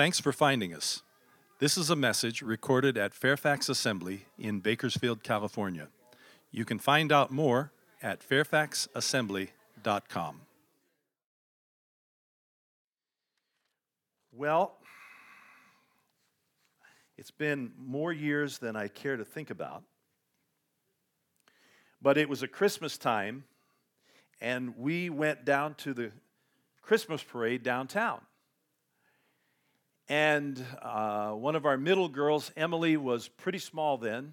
Thanks for finding us. This is a message recorded at Fairfax Assembly in Bakersfield, California. You can find out more at fairfaxassembly.com. Well, it's been more years than I care to think about. But it was a Christmas time, and we went down to the Christmas parade downtown. And uh, one of our middle girls, Emily, was pretty small then,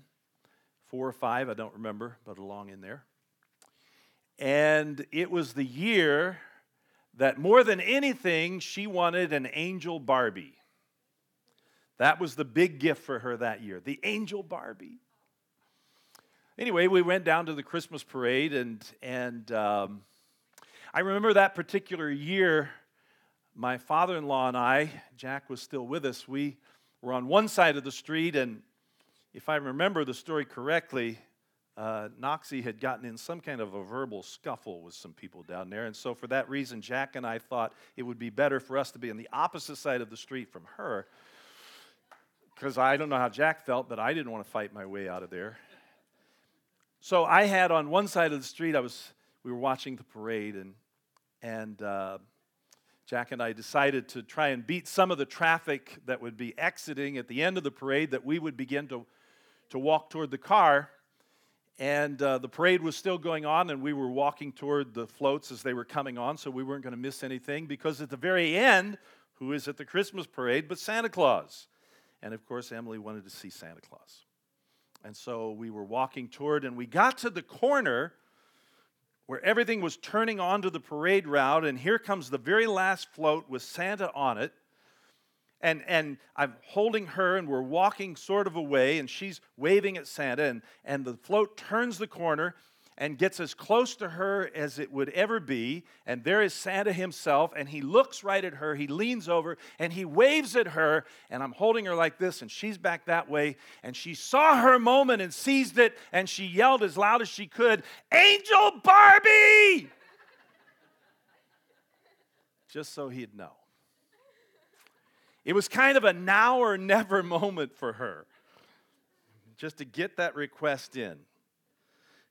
four or five, I don't remember, but along in there. And it was the year that more than anything, she wanted an angel Barbie. That was the big gift for her that year, the angel Barbie. Anyway, we went down to the Christmas parade, and, and um, I remember that particular year, my father in law and I, Jack was still with us, we were on one side of the street, and if I remember the story correctly, uh, Noxie had gotten in some kind of a verbal scuffle with some people down there. And so, for that reason, Jack and I thought it would be better for us to be on the opposite side of the street from her. Because I don't know how Jack felt, but I didn't want to fight my way out of there. So, I had on one side of the street, I was, we were watching the parade, and, and uh, Jack and I decided to try and beat some of the traffic that would be exiting at the end of the parade, that we would begin to, to walk toward the car and uh, the parade was still going on, and we were walking toward the floats as they were coming on, so we weren't going to miss anything because at the very end, who is at the Christmas parade but Santa Claus? And of course, Emily wanted to see Santa Claus. And so we were walking toward, and we got to the corner where everything was turning onto the parade route, and here comes the very last float with Santa on it. And, and I'm holding her, and we're walking sort of away, and she's waving at Santa, and, and the float turns the corner and gets as close to her as it would ever be. And there is Santa himself, and he looks right at her. He leans over and he waves at her, and I'm holding her like this, and she's back that way. And she saw her moment and seized it, and she yelled as loud as she could, Angel Barbie! Just so he'd know. It was kind of a now or never moment for her just to get that request in.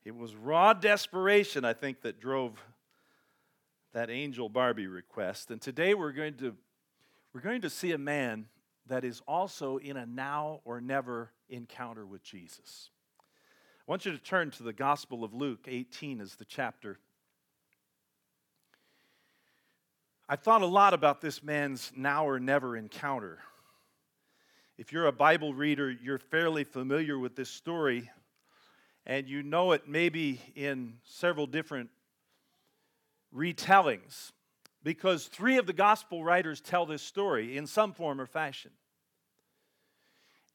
It was raw desperation, I think, that drove that angel Barbie request. And today we're going to we're going to see a man that is also in a now or never encounter with Jesus. I want you to turn to the Gospel of Luke 18 as the chapter I thought a lot about this man's now or never encounter. If you're a Bible reader, you're fairly familiar with this story, and you know it maybe in several different retellings, because three of the gospel writers tell this story in some form or fashion.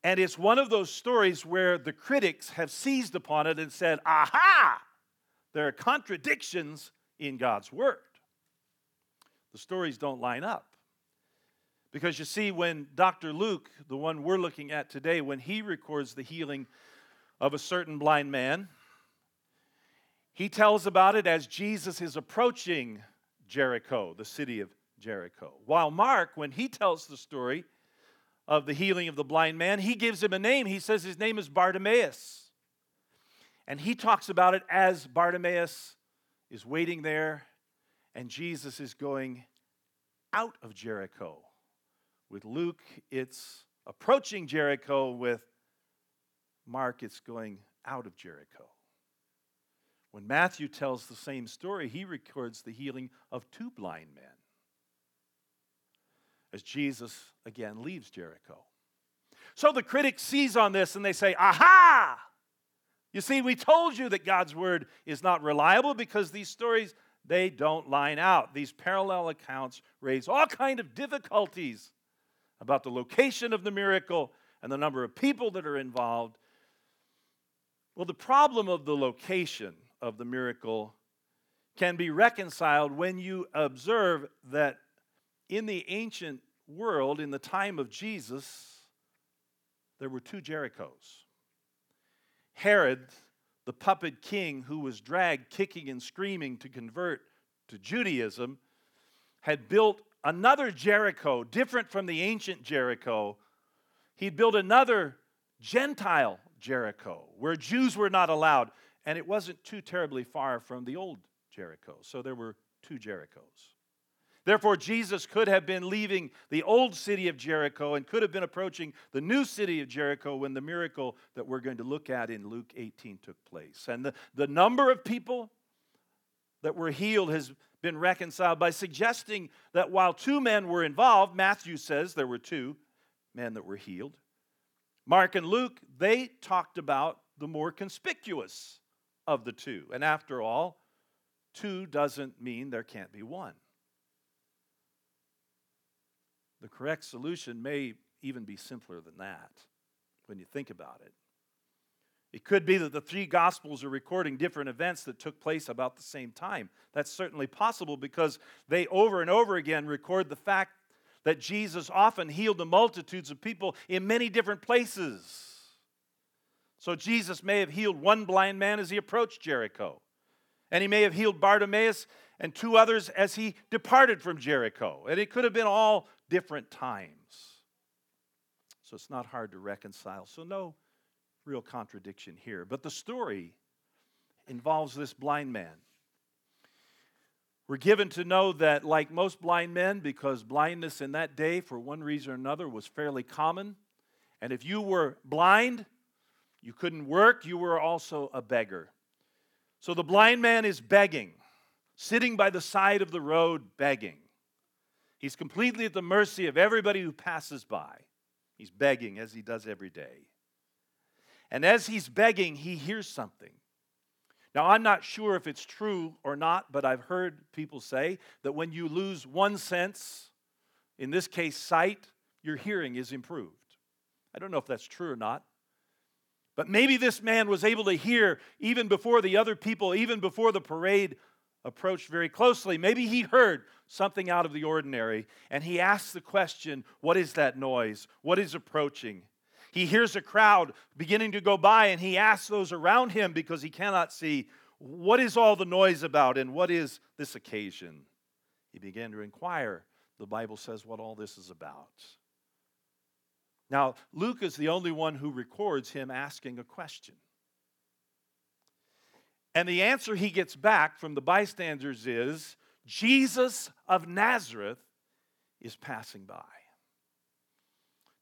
And it's one of those stories where the critics have seized upon it and said, aha, there are contradictions in God's word the stories don't line up. Because you see, when Dr. Luke, the one we're looking at today, when he records the healing of a certain blind man, he tells about it as Jesus is approaching Jericho, the city of Jericho. While Mark, when he tells the story of the healing of the blind man, he gives him a name. He says his name is Bartimaeus. And he talks about it as Bartimaeus is waiting there and Jesus is going out of Jericho. With Luke, it's approaching Jericho. With Mark, it's going out of Jericho. When Matthew tells the same story, he records the healing of two blind men as Jesus again leaves Jericho. So the critics seize on this and they say, Aha! You see, we told you that God's word is not reliable because these stories they don't line out. These parallel accounts raise all kind of difficulties about the location of the miracle and the number of people that are involved. Well, the problem of the location of the miracle can be reconciled when you observe that in the ancient world, in the time of Jesus, there were two Jerichos. Herod the puppet king who was dragged kicking and screaming to convert to Judaism, had built another Jericho, different from the ancient Jericho. He'd built another Gentile Jericho where Jews were not allowed. And it wasn't too terribly far from the old Jericho. So there were two Jerichos. Therefore, Jesus could have been leaving the old city of Jericho and could have been approaching the new city of Jericho when the miracle that we're going to look at in Luke 18 took place. And the, the number of people that were healed has been reconciled by suggesting that while two men were involved, Matthew says there were two men that were healed. Mark and Luke, they talked about the more conspicuous of the two. And after all, two doesn't mean there can't be one. The correct solution may even be simpler than that when you think about it. It could be that the three Gospels are recording different events that took place about the same time. That's certainly possible because they over and over again record the fact that Jesus often healed the multitudes of people in many different places. So Jesus may have healed one blind man as he approached Jericho, and he may have healed Bartimaeus and two others as he departed from Jericho. And it could have been all different times. So it's not hard to reconcile. So, no real contradiction here. But the story involves this blind man. We're given to know that, like most blind men, because blindness in that day, for one reason or another, was fairly common, and if you were blind, you couldn't work, you were also a beggar. So the blind man is begging, sitting by the side of the road begging. He's completely at the mercy of everybody who passes by. He's begging as he does every day. And as he's begging, he hears something. Now, I'm not sure if it's true or not, but I've heard people say that when you lose one sense, in this case sight, your hearing is improved. I don't know if that's true or not. But maybe this man was able to hear even before the other people, even before the parade approached very closely. Maybe he heard something out of the ordinary and he asked the question, What is that noise? What is approaching? He hears a crowd beginning to go by and he asks those around him because he cannot see, What is all the noise about and what is this occasion? He began to inquire. The Bible says what all this is about. Now, Luke is the only one who records him asking a question. And the answer he gets back from the bystanders is Jesus of Nazareth is passing by.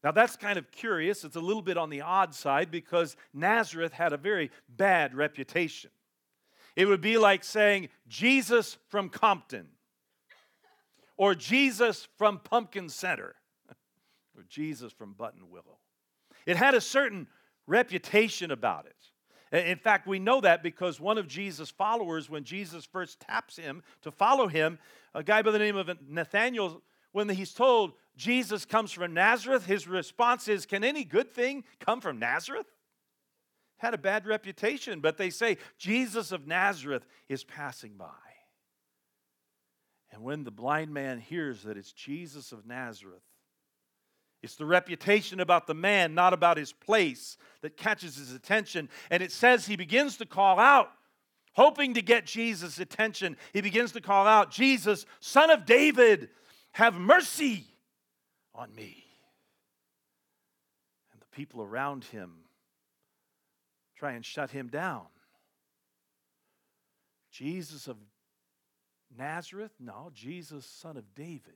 Now, that's kind of curious. It's a little bit on the odd side because Nazareth had a very bad reputation. It would be like saying Jesus from Compton or Jesus from Pumpkin Center or Jesus from Buttonwillow. It had a certain reputation about it. In fact, we know that because one of Jesus' followers, when Jesus first taps him to follow him, a guy by the name of Nathaniel, when he's told Jesus comes from Nazareth, his response is, Can any good thing come from Nazareth? Had a bad reputation, but they say Jesus of Nazareth is passing by. And when the blind man hears that it's Jesus of Nazareth, it's the reputation about the man, not about his place, that catches his attention. And it says he begins to call out, hoping to get Jesus' attention. He begins to call out, Jesus, son of David, have mercy on me. And the people around him try and shut him down. Jesus of Nazareth? No, Jesus, son of David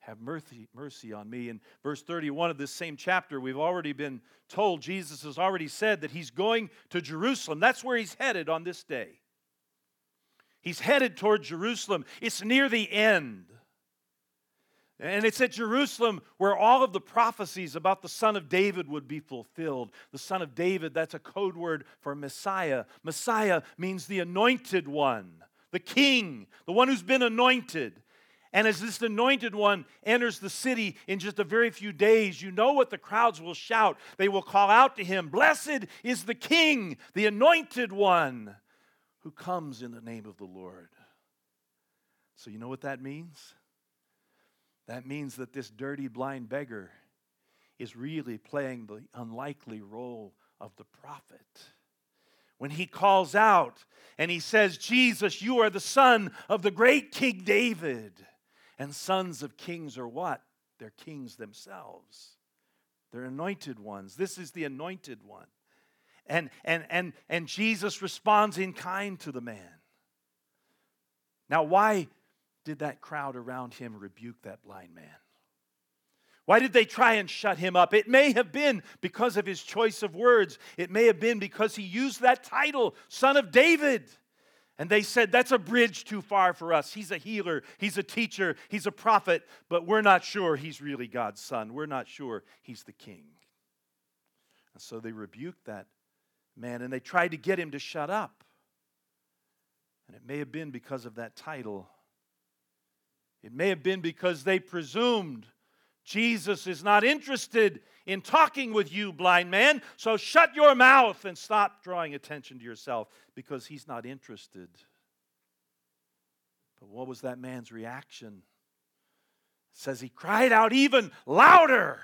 have mercy, mercy on me. In verse 31 of this same chapter, we've already been told, Jesus has already said that he's going to Jerusalem. That's where he's headed on this day. He's headed toward Jerusalem. It's near the end. And it's at Jerusalem where all of the prophecies about the son of David would be fulfilled. The son of David, that's a code word for Messiah. Messiah means the anointed one, the king, the one who's been anointed. And as this anointed one enters the city in just a very few days, you know what the crowds will shout. They will call out to him Blessed is the King, the anointed one, who comes in the name of the Lord. So, you know what that means? That means that this dirty, blind beggar is really playing the unlikely role of the prophet. When he calls out and he says, Jesus, you are the son of the great King David. And sons of kings are what? They're kings themselves. They're anointed ones. This is the anointed one. And, and, and, and Jesus responds in kind to the man. Now, why did that crowd around him rebuke that blind man? Why did they try and shut him up? It may have been because of his choice of words. It may have been because he used that title, Son of David. And they said, That's a bridge too far for us. He's a healer, he's a teacher, he's a prophet, but we're not sure he's really God's son. We're not sure he's the king. And so they rebuked that man and they tried to get him to shut up. And it may have been because of that title. It may have been because they presumed Jesus is not interested in talking with you, blind man, so shut your mouth and stop drawing attention to yourself because he's not interested. But what was that man's reaction? It says he cried out even louder.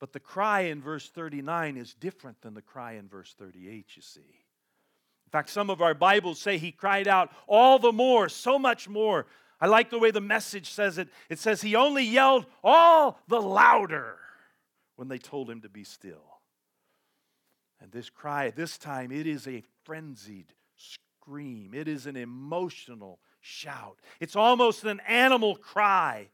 But the cry in verse 39 is different than the cry in verse 38, you see. In fact, some of our Bibles say he cried out all the more, so much more. I like the way the message says it. It says he only yelled all the louder when they told him to be still. And this cry, this time, it is a frenzied scream, it is an emotional shout. It's almost an animal cry.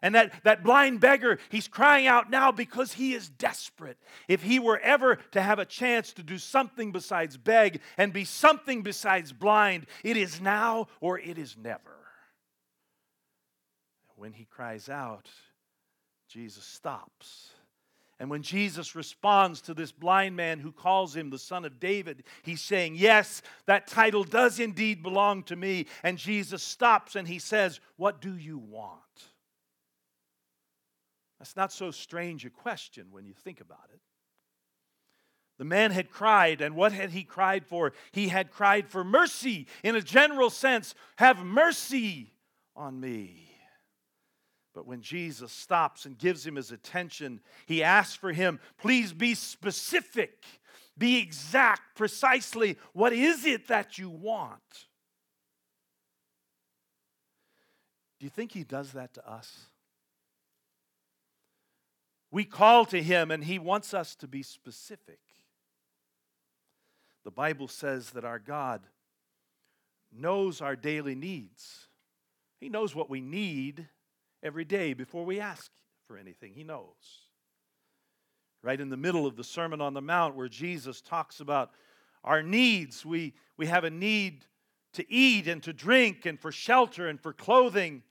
And that, that blind beggar, he's crying out now because he is desperate. If he were ever to have a chance to do something besides beg and be something besides blind, it is now or it is never. When he cries out, Jesus stops. And when Jesus responds to this blind man who calls him the son of David, he's saying, Yes, that title does indeed belong to me. And Jesus stops and he says, What do you want? That's not so strange a question when you think about it. The man had cried, and what had he cried for? He had cried for mercy in a general sense. Have mercy on me. But when Jesus stops and gives him his attention, he asks for him, please be specific, be exact, precisely what is it that you want? Do you think he does that to us? We call to him and he wants us to be specific. The Bible says that our God knows our daily needs. He knows what we need every day before we ask for anything. He knows. Right in the middle of the Sermon on the Mount, where Jesus talks about our needs, we, we have a need to eat and to drink and for shelter and for clothing.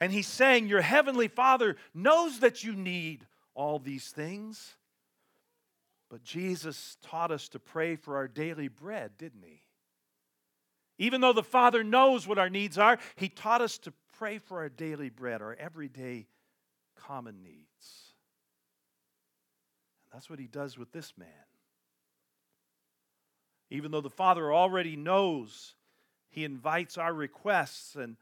And he's saying, Your heavenly Father knows that you need all these things. But Jesus taught us to pray for our daily bread, didn't he? Even though the Father knows what our needs are, he taught us to pray for our daily bread, our everyday common needs. And that's what he does with this man. Even though the Father already knows, he invites our requests. And,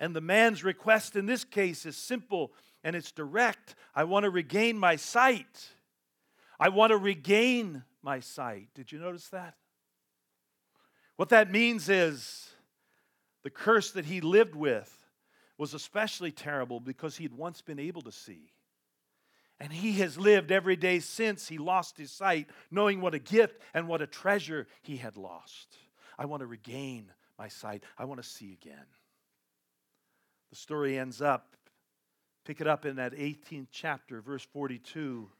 and the man's request in this case is simple and it's direct. I want to regain my sight. I want to regain my sight. Did you notice that? What that means is the curse that he lived with was especially terrible because he had once been able to see. And he has lived every day since he lost his sight, knowing what a gift and what a treasure he had lost. I want to regain my sight. I want to see again. The story ends up, pick it up in that 18th chapter, verse 42.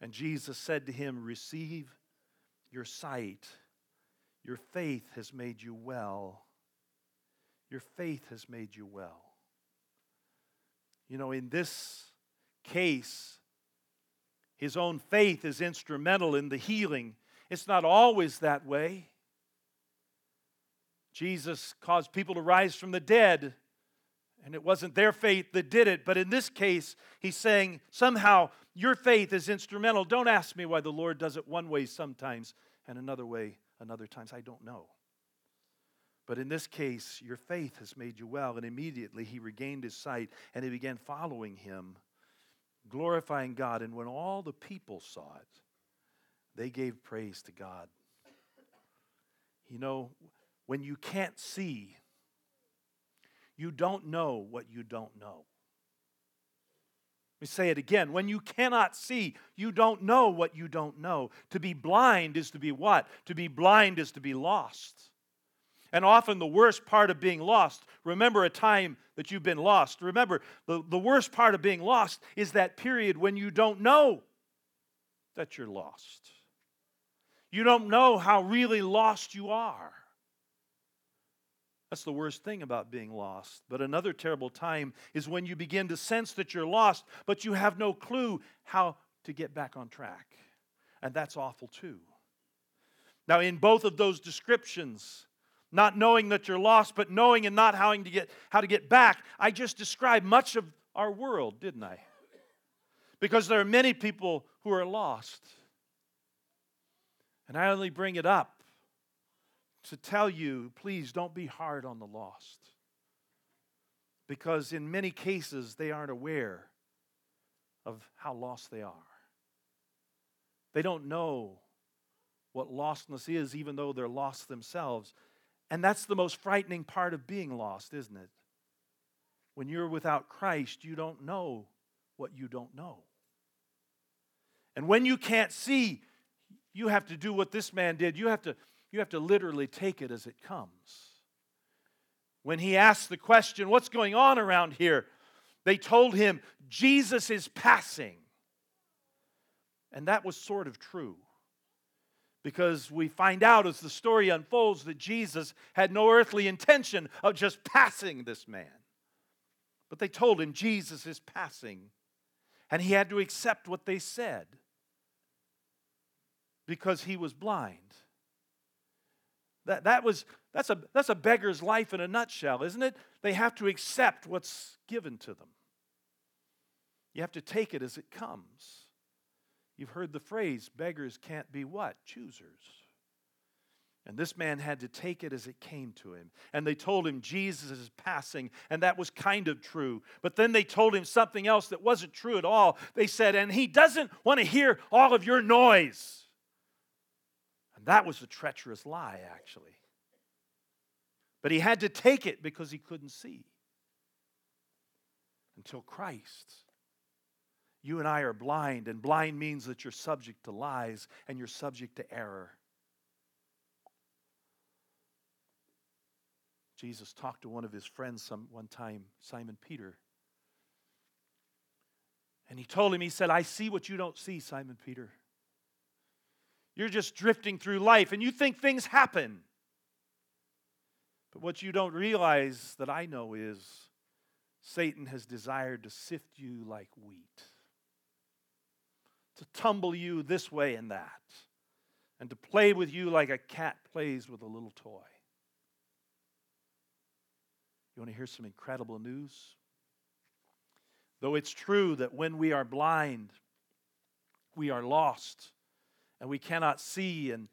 And Jesus said to him, Receive your sight. Your faith has made you well. Your faith has made you well. You know, in this case, his own faith is instrumental in the healing. It's not always that way. Jesus caused people to rise from the dead, and it wasn't their faith that did it. But in this case, he's saying somehow your faith is instrumental. Don't ask me why the Lord does it one way sometimes and another way another times. I don't know. But in this case, your faith has made you well. And immediately he regained his sight and he began following him, glorifying God. And when all the people saw it, they gave praise to God. You know, when you can't see, you don't know what you don't know. Let me say it again. When you cannot see, you don't know what you don't know. To be blind is to be what? To be blind is to be lost. And often the worst part of being lost, remember a time that you've been lost. Remember, the, the worst part of being lost is that period when you don't know that you're lost. You don't know how really lost you are. That's the worst thing about being lost. But another terrible time is when you begin to sense that you're lost, but you have no clue how to get back on track. And that's awful too. Now, in both of those descriptions, not knowing that you're lost, but knowing and not how to get, how to get back. I just described much of our world, didn't I? Because there are many people who are lost. And I only bring it up to tell you please don't be hard on the lost. Because in many cases, they aren't aware of how lost they are. They don't know what lostness is, even though they're lost themselves. And that's the most frightening part of being lost, isn't it? When you're without Christ, you don't know what you don't know. And when you can't see, you have to do what this man did. You have to, you have to literally take it as it comes. When he asked the question, What's going on around here? they told him, Jesus is passing. And that was sort of true because we find out as the story unfolds that Jesus had no earthly intention of just passing this man. But they told him Jesus is passing, and he had to accept what they said because he was blind. That, that was, that's, a, that's a beggar's life in a nutshell, isn't it? They have to accept what's given to them. You have to take it as it comes. You've heard the phrase beggars can't be what? Choosers. And this man had to take it as it came to him. And they told him Jesus is passing, and that was kind of true. But then they told him something else that wasn't true at all. They said, and he doesn't want to hear all of your noise. And that was a treacherous lie, actually. But he had to take it because he couldn't see until Christ you and I are blind, and blind means that you're subject to lies and you're subject to error. Jesus talked to one of his friends some, one time, Simon Peter. And he told him, he said, I see what you don't see, Simon Peter. You're just drifting through life and you think things happen. But what you don't realize that I know is Satan has desired to sift you like wheat to tumble you this way and that, and to play with you like a cat plays with a little toy. You want to hear some incredible news? Though it's true that when we are blind, we are lost and we cannot see, and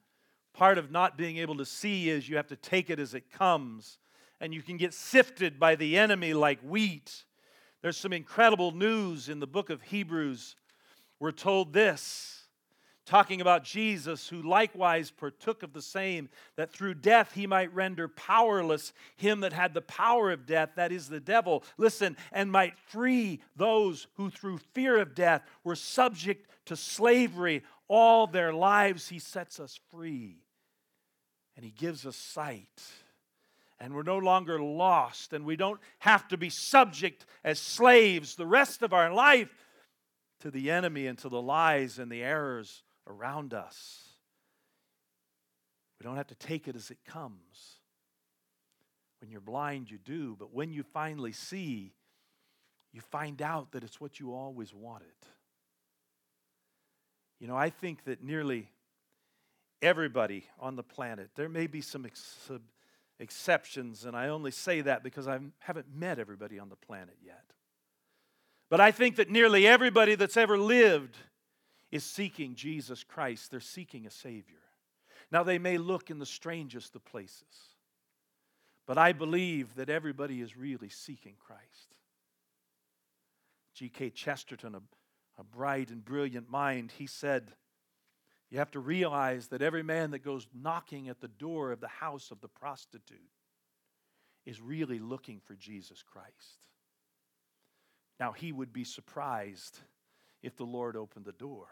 part of not being able to see is you have to take it as it comes, and you can get sifted by the enemy like wheat. There's some incredible news in the book of Hebrews we're told this, talking about Jesus, who likewise partook of the same, that through death he might render powerless him that had the power of death, that is the devil. Listen, and might free those who through fear of death were subject to slavery all their lives. He sets us free and he gives us sight and we're no longer lost, and we don't have to be subject as slaves the rest of our life to the enemy and to the lies and the errors around us. We don't have to take it as it comes. When you're blind, you do, but when you finally see, you find out that it's what you always wanted. You know, I think that nearly everybody on the planet, there may be some ex- exceptions, and I only say that because I haven't met everybody on the planet yet. But I think that nearly everybody that's ever lived is seeking Jesus Christ. They're seeking a Savior. Now, they may look in the strangest of places, but I believe that everybody is really seeking Christ. G.K. Chesterton, a, a bright and brilliant mind, he said, You have to realize that every man that goes knocking at the door of the house of the prostitute is really looking for Jesus Christ. Now, he would be surprised if the Lord opened the door.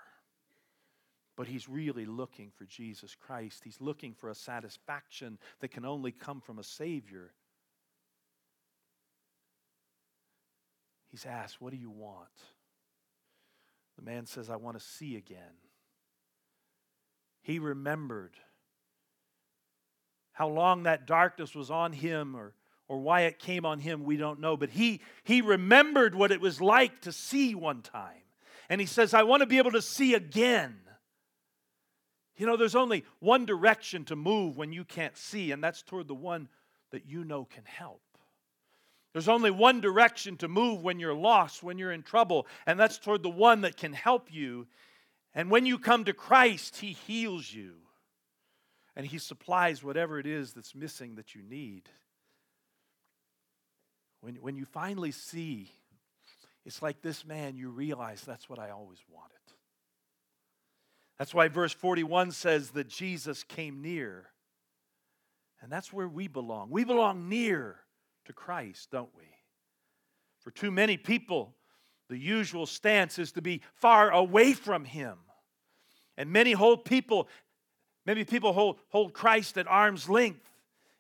But he's really looking for Jesus Christ. He's looking for a satisfaction that can only come from a Savior. He's asked, What do you want? The man says, I want to see again. He remembered how long that darkness was on him or, or why it came on him, we don't know. But he, he remembered what it was like to see one time. And he says, I want to be able to see again. You know, there's only one direction to move when you can't see, and that's toward the one that you know can help. There's only one direction to move when you're lost, when you're in trouble, and that's toward the one that can help you. And when you come to Christ, He heals you and He supplies whatever it is that's missing that you need. When, when you finally see, it's like this man, you realize that's what I always wanted. That's why verse 41 says that Jesus came near. And that's where we belong. We belong near to Christ, don't we? For too many people, the usual stance is to be far away from Him. And many hold people Maybe people hold, hold Christ at arm's length.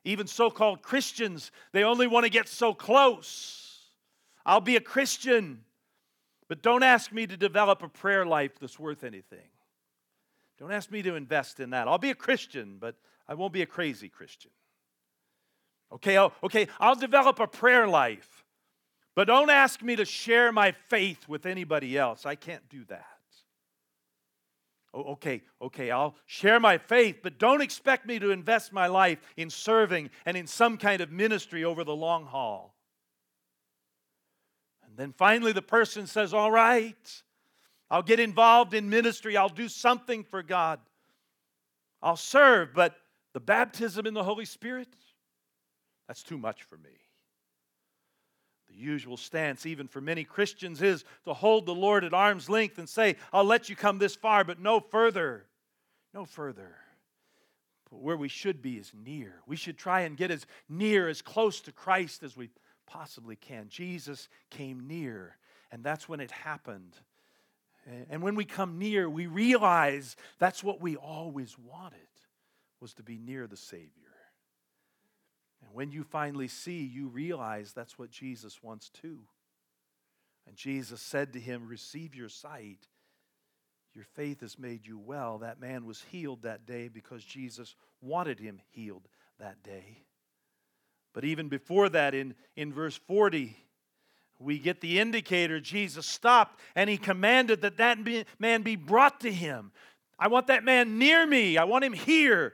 Even so called Christians, they only want to get so close. I'll be a Christian, but don't ask me to develop a prayer life that's worth anything. Don't ask me to invest in that. I'll be a Christian, but I won't be a crazy Christian. Okay, I'll, okay, I'll develop a prayer life, but don't ask me to share my faith with anybody else. I can't do that. Oh, okay, okay, I'll share my faith, but don't expect me to invest my life in serving and in some kind of ministry over the long haul. And then finally, the person says, All right, I'll get involved in ministry, I'll do something for God, I'll serve, but the baptism in the Holy Spirit, that's too much for me usual stance, even for many Christians, is to hold the Lord at arm's length and say, I'll let you come this far, but no further. No further. But where we should be is near. We should try and get as near, as close to Christ as we possibly can. Jesus came near, and that's when it happened. And when we come near, we realize that's what we always wanted was to be near the Savior. When you finally see, you realize that's what Jesus wants too. And Jesus said to him, Receive your sight. Your faith has made you well. That man was healed that day because Jesus wanted him healed that day. But even before that, in, in verse 40, we get the indicator Jesus stopped and he commanded that that man be brought to him. I want that man near me, I want him here.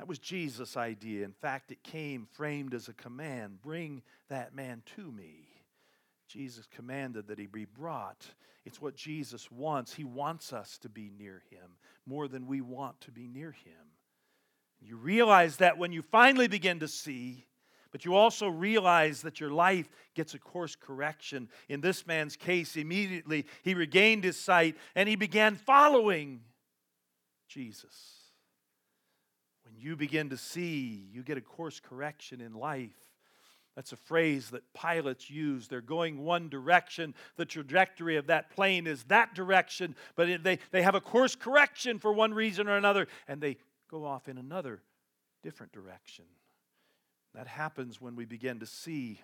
That was Jesus' idea. In fact, it came framed as a command bring that man to me. Jesus commanded that he be brought. It's what Jesus wants. He wants us to be near him more than we want to be near him. You realize that when you finally begin to see, but you also realize that your life gets a course correction. In this man's case, immediately he regained his sight and he began following Jesus you begin to see, you get a course correction in life. That's a phrase that pilots use. They're going one direction. The trajectory of that plane is that direction, but they, they have a course correction for one reason or another, and they go off in another different direction. That happens when we begin to see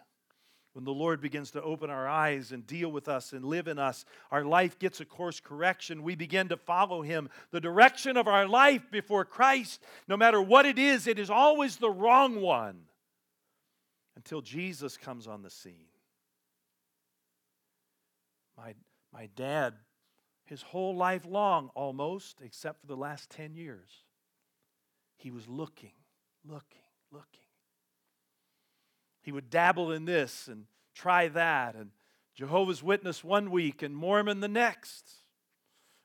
when the Lord begins to open our eyes and deal with us and live in us, our life gets a course correction. We begin to follow Him. The direction of our life before Christ, no matter what it is, it is always the wrong one until Jesus comes on the scene. My, my dad, his whole life long, almost, except for the last 10 years, he was looking, looking, looking he would dabble in this and try that, and Jehovah's Witness one week and Mormon the next.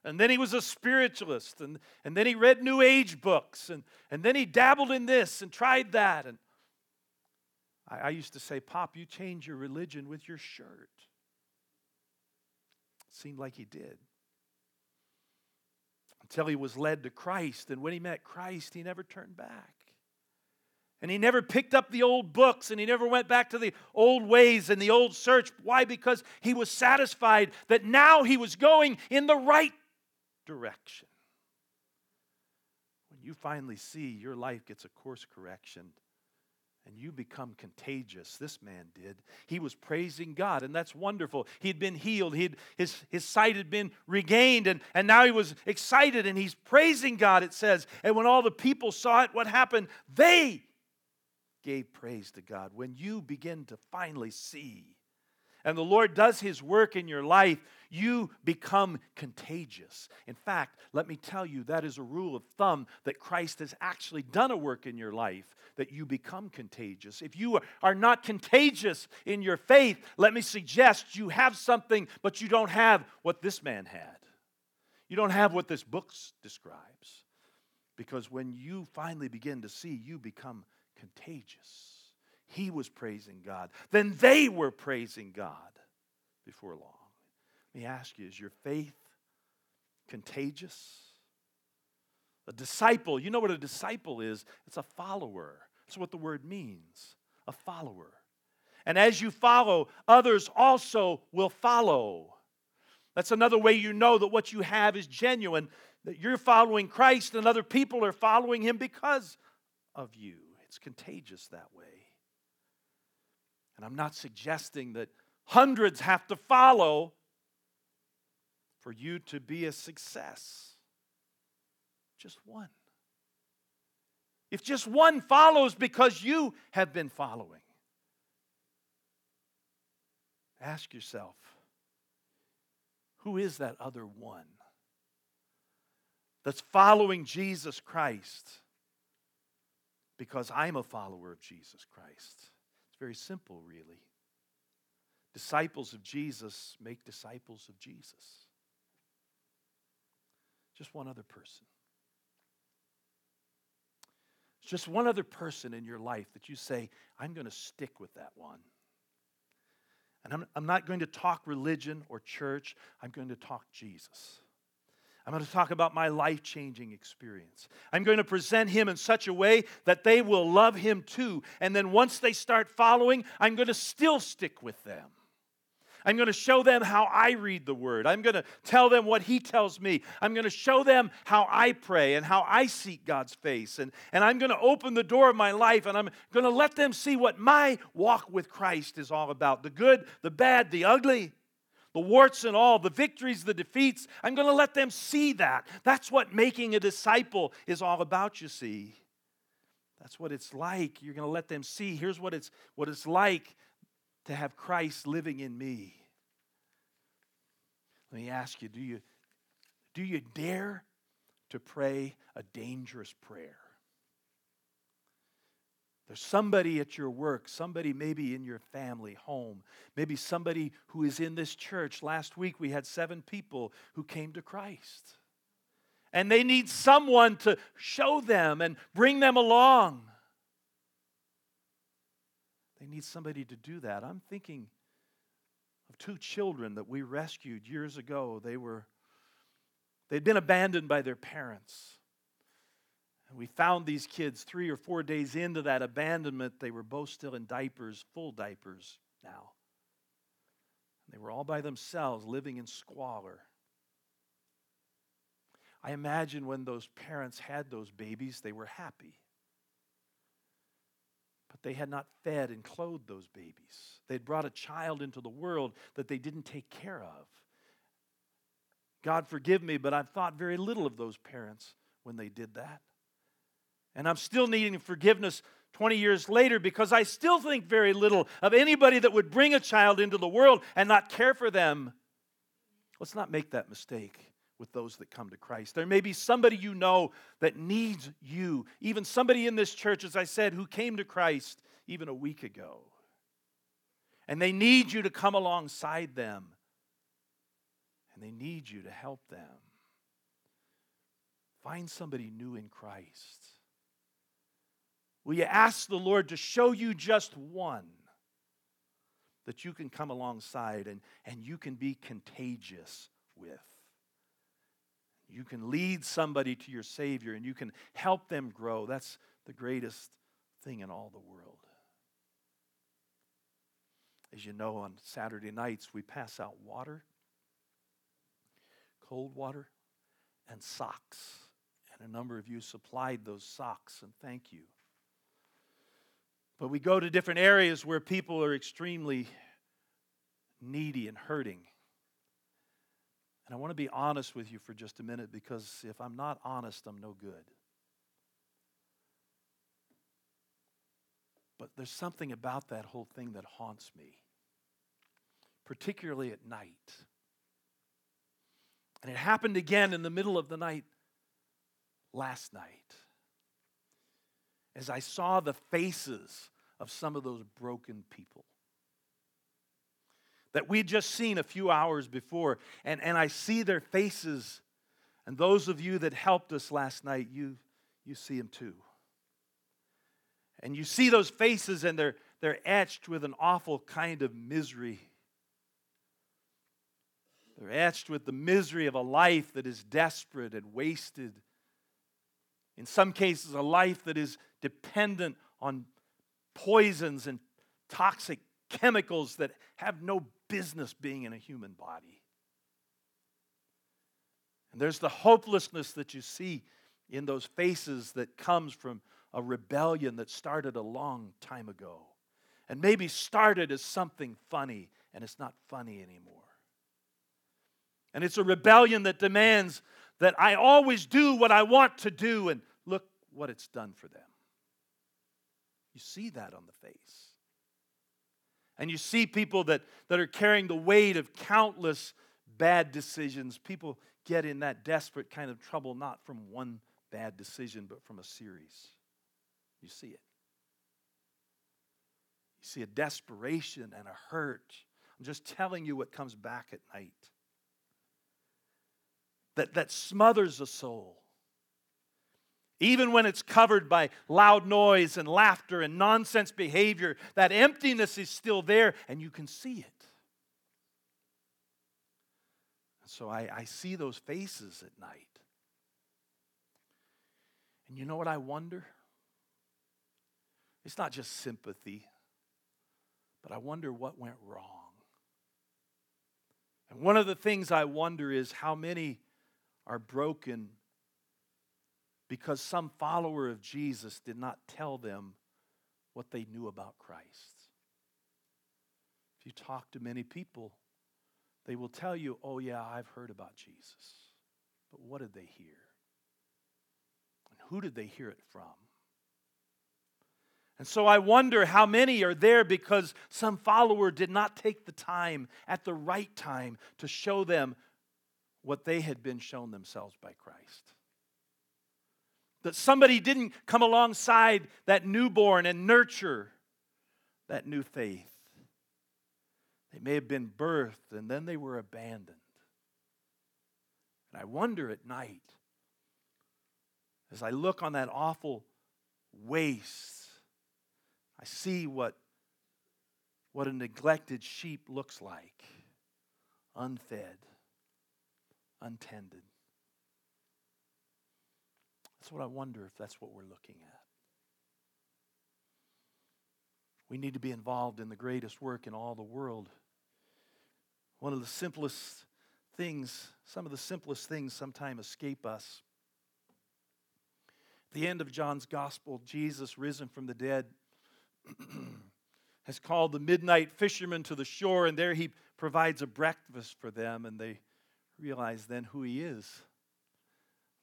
And then he was a spiritualist, and, and then he read New Age books, and, and then he dabbled in this and tried that. And I, I used to say, Pop, you change your religion with your shirt. Seemed like he did. Until he was led to Christ, and when he met Christ, he never turned back. And he never picked up the old books and he never went back to the old ways and the old search. Why? Because he was satisfied that now he was going in the right direction. When you finally see your life gets a course correction, and you become contagious. This man did. He was praising God, and that's wonderful. He'd been healed, He'd, his, his sight had been regained, and, and now he was excited and he's praising God, it says. And when all the people saw it, what happened? They gave praise to God. When you begin to finally see, and the Lord does his work in your life, you become contagious. In fact, let me tell you, that is a rule of thumb that Christ has actually done a work in your life, that you become contagious. If you are not contagious in your faith, let me suggest you have something, but you don't have what this man had. You don't have what this book describes. Because when you finally begin to see, you become contagious. He was praising God. Then they were praising God before long. Let me ask you is your faith contagious? A disciple, you know what a disciple is? It's a follower. That's what the word means a follower. And as you follow, others also will follow. That's another way you know that what you have is genuine, that you're following Christ and other people are following him because of you. It's contagious that way. And I'm not suggesting that hundreds have to follow for you to be a success. Just one. If just one follows because you have been following, ask yourself who is that other one that's following Jesus Christ because I'm a follower of Jesus Christ? It's very simple, really. Disciples of Jesus make disciples of Jesus. Just one other person. Just one other person in your life that you say, I'm going to stick with that one. And I'm, I'm not going to talk religion or church, I'm going to talk Jesus. I'm going to talk about my life changing experience. I'm going to present him in such a way that they will love him too. And then once they start following, I'm going to still stick with them. I'm going to show them how I read the word. I'm going to tell them what he tells me. I'm going to show them how I pray and how I seek God's face. And, and I'm going to open the door of my life and I'm going to let them see what my walk with Christ is all about the good, the bad, the ugly, the warts and all, the victories, the defeats. I'm going to let them see that. That's what making a disciple is all about, you see. That's what it's like. You're going to let them see. Here's what it's, what it's like to have Christ living in me. Let me ask you do you, do you dare to pray a dangerous prayer? There's somebody at your work, somebody maybe in your family, home, maybe somebody who is in this church. Last week we had seven people who came to Christ. And they need someone to show them and bring them along. They need somebody to do that. I'm thinking of two children that we rescued years ago. They were they'd been abandoned by their parents. And we found these kids 3 or 4 days into that abandonment. They were both still in diapers, full diapers now. They were all by themselves living in squalor. I imagine when those parents had those babies, they were happy But they had not fed and clothed those babies. They'd brought a child into the world that they didn't take care of. God forgive me, but I've thought very little of those parents when they did that. And I'm still needing forgiveness 20 years later because I still think very little of anybody that would bring a child into the world and not care for them. Let's not make that mistake with those that come to Christ. There may be somebody you know that needs you, even somebody in this church, as I said, who came to Christ even a week ago. And they need you to come alongside them, and they need you to help them. Find somebody new in Christ. Will you ask the Lord to show you just one that you can come alongside and, and you can be contagious with? You can lead somebody to your Savior and you can help them grow. That's the greatest thing in all the world. As you know, on Saturday nights, we pass out water, cold water, and socks. And a number of you supplied those socks, and thank you. But we go to different areas where people are extremely needy and hurting. And I want to be honest with you for just a minute because if I'm not honest, I'm no good. But there's something about that whole thing that haunts me, particularly at night. And it happened again in the middle of the night last night as I saw the faces of some of those broken people that we'd just seen a few hours before. And, and I see their faces. And those of you that helped us last night, you, you see them too. And you see those faces, and they're, they're etched with an awful kind of misery. They're etched with the misery of a life that is desperate and wasted. In some cases, a life that is dependent on poisons and toxic chemicals that have no business being in a human body. And there's the hopelessness that you see in those faces that comes from a rebellion that started a long time ago and maybe started as something funny and it's not funny anymore. And it's a rebellion that demands that I always do what I want to do and look what it's done for them. You see that on the face. And you see people that, that are carrying the weight of countless bad decisions. People get in that desperate kind of trouble, not from one bad decision, but from a series. You see it. You see a desperation and a hurt. I'm just telling you what comes back at night. That, that smothers a soul. Even when it's covered by loud noise and laughter and nonsense behavior, that emptiness is still there and you can see it. So I, I see those faces at night. And you know what I wonder? It's not just sympathy, but I wonder what went wrong. And one of the things I wonder is how many are broken because some follower of Jesus did not tell them what they knew about Christ. If you talk to many people, they will tell you, oh, yeah, I've heard about Jesus. But what did they hear? And who did they hear it from? And so I wonder how many are there because some follower did not take the time at the right time to show them what they had been shown themselves by Christ. That somebody didn't come alongside that newborn and nurture that new faith. They may have been birthed and then they were abandoned. And I wonder at night, as I look on that awful waste, I see what, what a neglected sheep looks like unfed, untended. That's what I wonder if that's what we're looking at. We need to be involved in the greatest work in all the world. One of the simplest things, some of the simplest things sometimes escape us. At the end of John's gospel, Jesus, risen from the dead, has called the midnight fishermen to the shore, and there he provides a breakfast for them, and they realize then who he is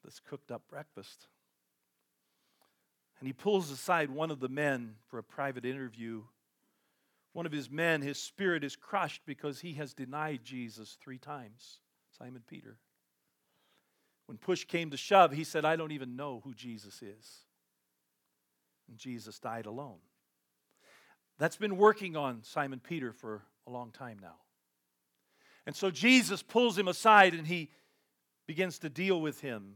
this cooked up breakfast. And he pulls aside one of the men for a private interview. One of his men, his spirit is crushed because he has denied Jesus three times, Simon Peter. When push came to shove, he said, I don't even know who Jesus is. And Jesus died alone. That's been working on Simon Peter for a long time now. And so Jesus pulls him aside and he begins to deal with him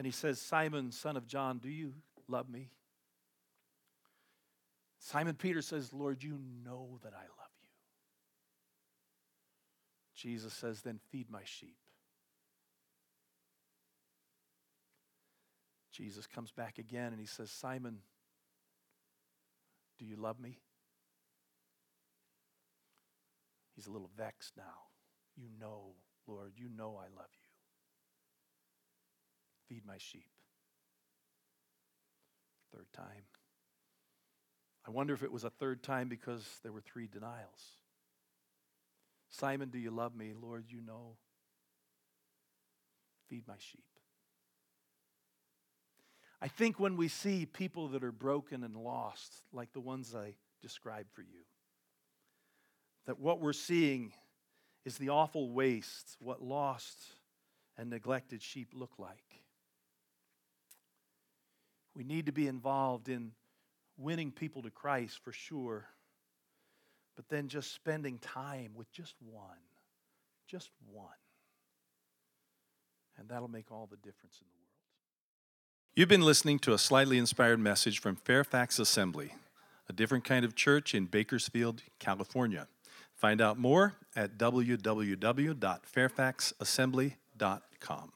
and he says, Simon, son of John, do you love me? Simon Peter says, Lord, you know that I love you. Jesus says, Then feed my sheep. Jesus comes back again and he says, Simon, Do you love me? He's a little vexed now. You know, Lord, you know I love you. Feed my sheep. Third time. I wonder if it was a third time because there were three denials. Simon, do you love me? Lord, you know. Feed my sheep. I think when we see people that are broken and lost, like the ones I described for you, that what we're seeing is the awful waste, what lost and neglected sheep look like. We need to be involved in winning people to Christ for sure, but then just spending time with just one, just one. And that'll make all the difference in the world. You've been listening to a slightly inspired message from Fairfax Assembly, a different kind of church in Bakersfield, California. Find out more at www.fairfaxassembly.com.